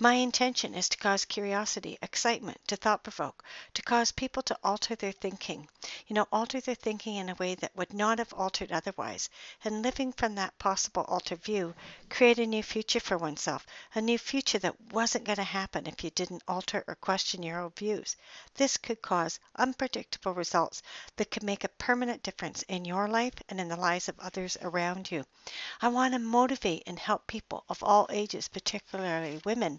My intention is to cause curiosity, excitement, to thought provoke, to cause people to alter their thinking. You know, alter their thinking in a way that would not have altered otherwise. And living from that possible altered view, create a new future for oneself, a new future that wasn't going to happen if you didn't alter or question your old views. This could cause unpredictable results that could make a permanent difference in your life and in the lives of others around you. I want to motivate and help people of all ages, particularly women,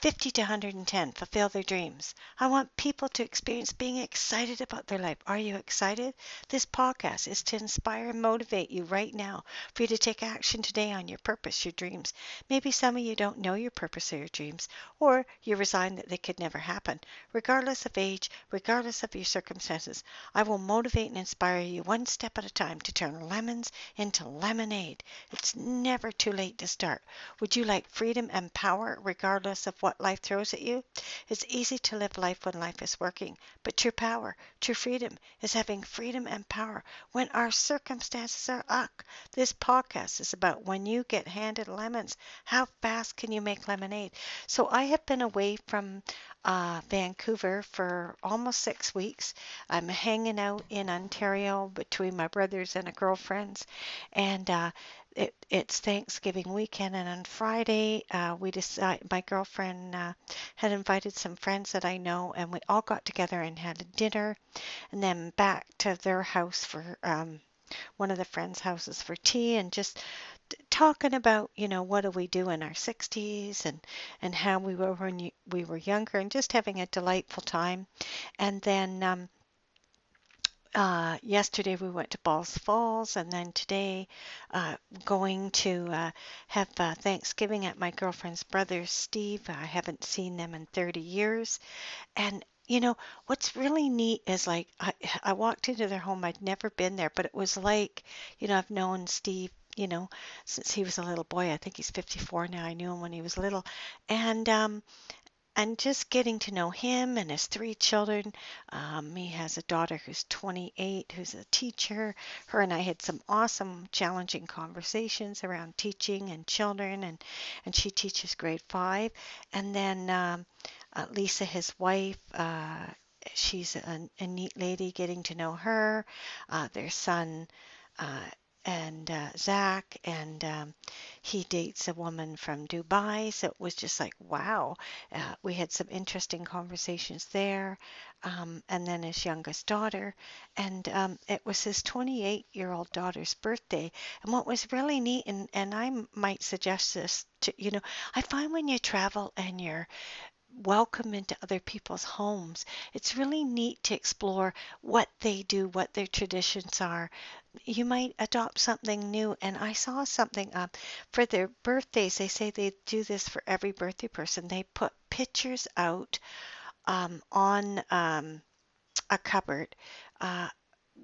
50 to 110 fulfill their dreams. I want people to experience being excited about their life. Are you excited? This podcast is to inspire and motivate you right now for you to take action today on your purpose, your dreams. Maybe some of you don't know your purpose or your dreams, or you resign that they could never happen. Regardless of age, regardless of your circumstances, I will motivate and inspire you one step at a time to turn lemons into lemonade. It's never too late to start. Would you like freedom and power regardless of what life throws at you. It's easy to live life when life is working, but true power, true freedom is having freedom and power when our circumstances are uck. This podcast is about when you get handed lemons, how fast can you make lemonade? So I have been away from uh, Vancouver for almost six weeks. I'm hanging out in Ontario between my brothers and a girlfriend's, and uh, it, it's Thanksgiving weekend, and on Friday, uh, we decided my girlfriend uh, had invited some friends that I know, and we all got together and had a dinner, and then back to their house for um, one of the friends' houses for tea, and just talking about you know what do we do in our 60s and and how we were when we were younger and just having a delightful time. And then um, uh, yesterday we went to Balls Falls, and then today uh, going to uh, have uh, Thanksgiving at my girlfriend's brother Steve. I haven't seen them in 30 years, and you know what's really neat is like I, I walked into their home. I'd never been there, but it was like you know I've known Steve you know, since he was a little boy. I think he's 54 now. I knew him when he was little. And um, and just getting to know him and his three children. Um, he has a daughter who's 28, who's a teacher. Her and I had some awesome, challenging conversations around teaching and children, and and she teaches grade five. And then um, uh, Lisa, his wife. Uh, she's a, a, neat lady getting to know her. Uh, their son uh, and uh, Zach, and um, he dates a woman from Dubai. So it was just like, wow. Uh, we had some interesting conversations there. Um, and then his youngest daughter. And um, it was his 28 year old daughter's birthday. And what was really neat, and, and I might suggest this to, you know, I find when you travel and you're welcome into other people's homes. It's really neat to explore what they do, what their traditions are. You might adopt something new. And I saw something uh, for their birthdays. They say they do this for every birthday person. They put pictures out um, on um, a cupboard. Uh,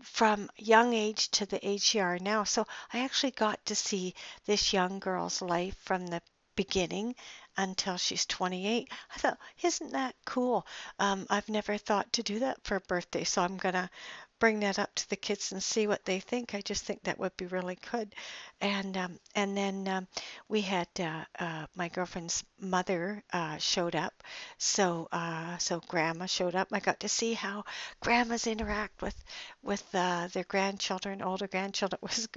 from young age to the age you are now. So I actually got to see this young girl's life from the beginning until she's 28. I thought, isn't that cool? Um, I've never thought to do that for a birthday, so I'm to bring that up to the kids and see what they think. I just think that would be really good. And um, and then um, we had uh, uh, my girlfriend's mother uh, showed up, so uh, so grandma showed up. I got to see how grandmas interact with with uh, their grandchildren, older grandchildren. Was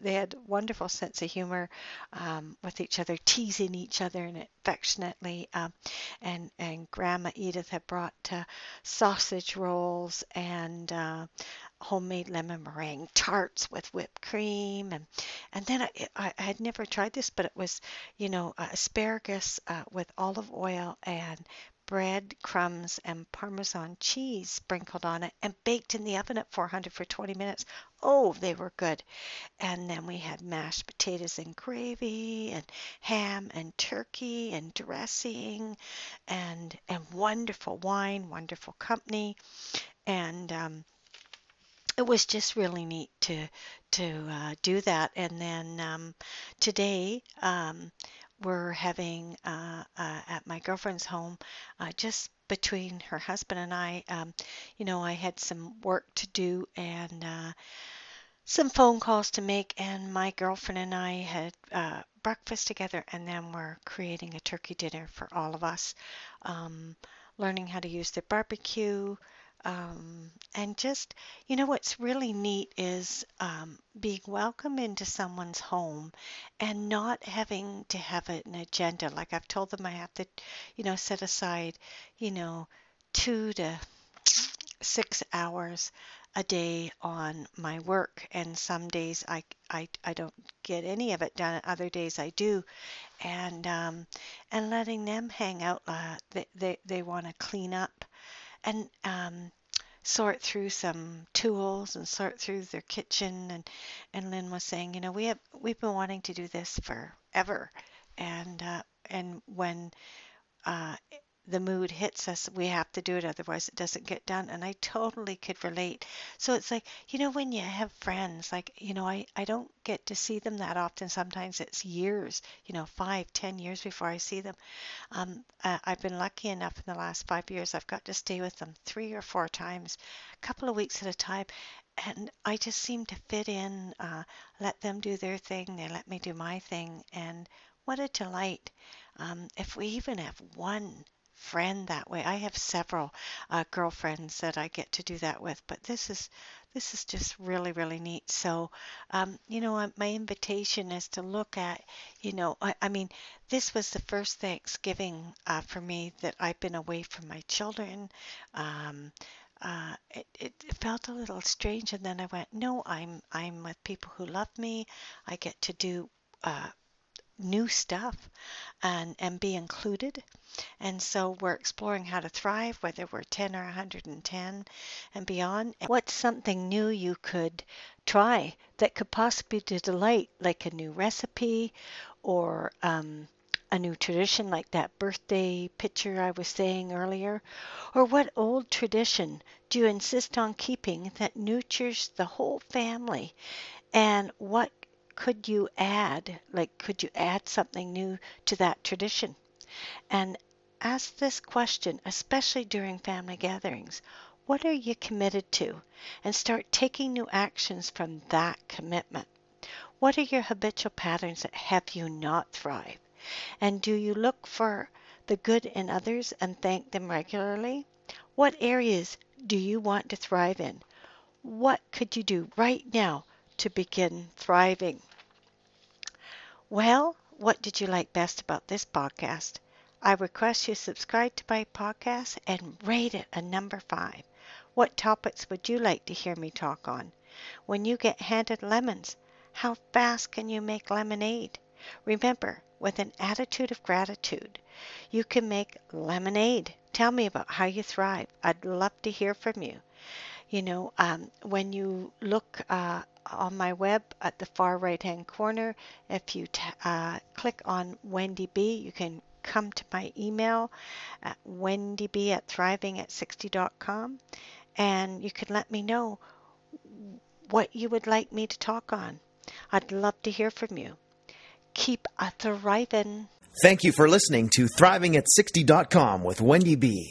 they had wonderful sense of humor um, with each other, teasing each other and affectionately. Um, and and Grandma Edith had brought uh, sausage rolls and homemade lemon meringue tarts with whipped cream and and then I, I, had never tried this but it was you know uh, asparagus uh, with olive oil and bread crumbs and parmesan cheese sprinkled on it and baked in the oven at 400 for 20 minutes. Oh they were good. And then we had mashed potatoes and gravy and ham and turkey and dressing and and wonderful wine wonderful company. And um, it was just really neat to to uh, do that. And then um, today um, we're having uh, uh, at my girlfriend's home uh, just between her husband and I. Um, you know, I had some work to do and uh, some phone calls to make, and my girlfriend and I had uh, breakfast together, and then we're creating a turkey dinner for all of us. Um, learning how to use the barbecue, um, and just, you know, what's really neat is um, being welcome into someone's home and not having to have an agenda. Like I've told them I have to, you know, set aside, you know, two to six hours a day on my work and some days I, I, I don't get any of it done other days I do and um, and letting them hang out uh, they, they, they want to clean up and um, sort through some tools and sort through their kitchen and and Lynn was saying you know we have we've been wanting to do this forever. And uh, and when uh, the mood hits us, we have to do it, otherwise it doesn't get done. And I totally could relate. So it's like, you know, when you have friends, like, you know, I, I don't get to see them that often. Sometimes it's years, you know, five, ten years before I see them. Um, uh, I've been lucky enough in the last five years, I've got to stay with them three or four times, a couple of weeks at a time. And I just seem to fit in, uh, let them do their thing, they let me do my thing. And what a delight. Um, if we even have one friend that way. I have several uh, girlfriends that I get to do that with, but this is this is just really really neat. So, um, you know, my invitation is to look at, you know, I, I mean, this was the first Thanksgiving uh, for me that I've been away from my children. Um, uh, it, it felt a little strange, and then I went, no, I'm I'm with people who love me. I get to do uh, new stuff and, and be included. And so we're exploring how to thrive, whether we're 10 or 110 and beyond. What's something new you could try that could possibly delight, like a new recipe or um, a new tradition, like that birthday picture I was saying earlier? Or what old tradition do you insist on keeping that nurtures the whole family? And what could you add, like, could you add something new to that tradition? And ask this question, especially during family gatherings. What are you committed to? And start taking new actions from that commitment. What are your habitual patterns that have you not thrive? And do you look for the good in others and thank them regularly? What areas do you want to thrive in? What could you do right now to begin thriving. Well, what did you like best about this podcast? I request you subscribe to my podcast and rate it a number five. What topics would you like to hear me talk on? When you get handed lemons, how fast can you make lemonade? Remember, with an attitude of gratitude, you can make lemonade. Tell me about how you thrive. I'd love to hear from you. You know, um, when you look uh, on my web at the far right hand corner, if you uh, click on Wendy B, you can come to my email at wendyb at thriving at 60.com and you can let me know what you would like me to talk on. I'd love to hear from you. Keep a thriving. Thank you for listening to Thriving ThrivingAt60.com with Wendy B.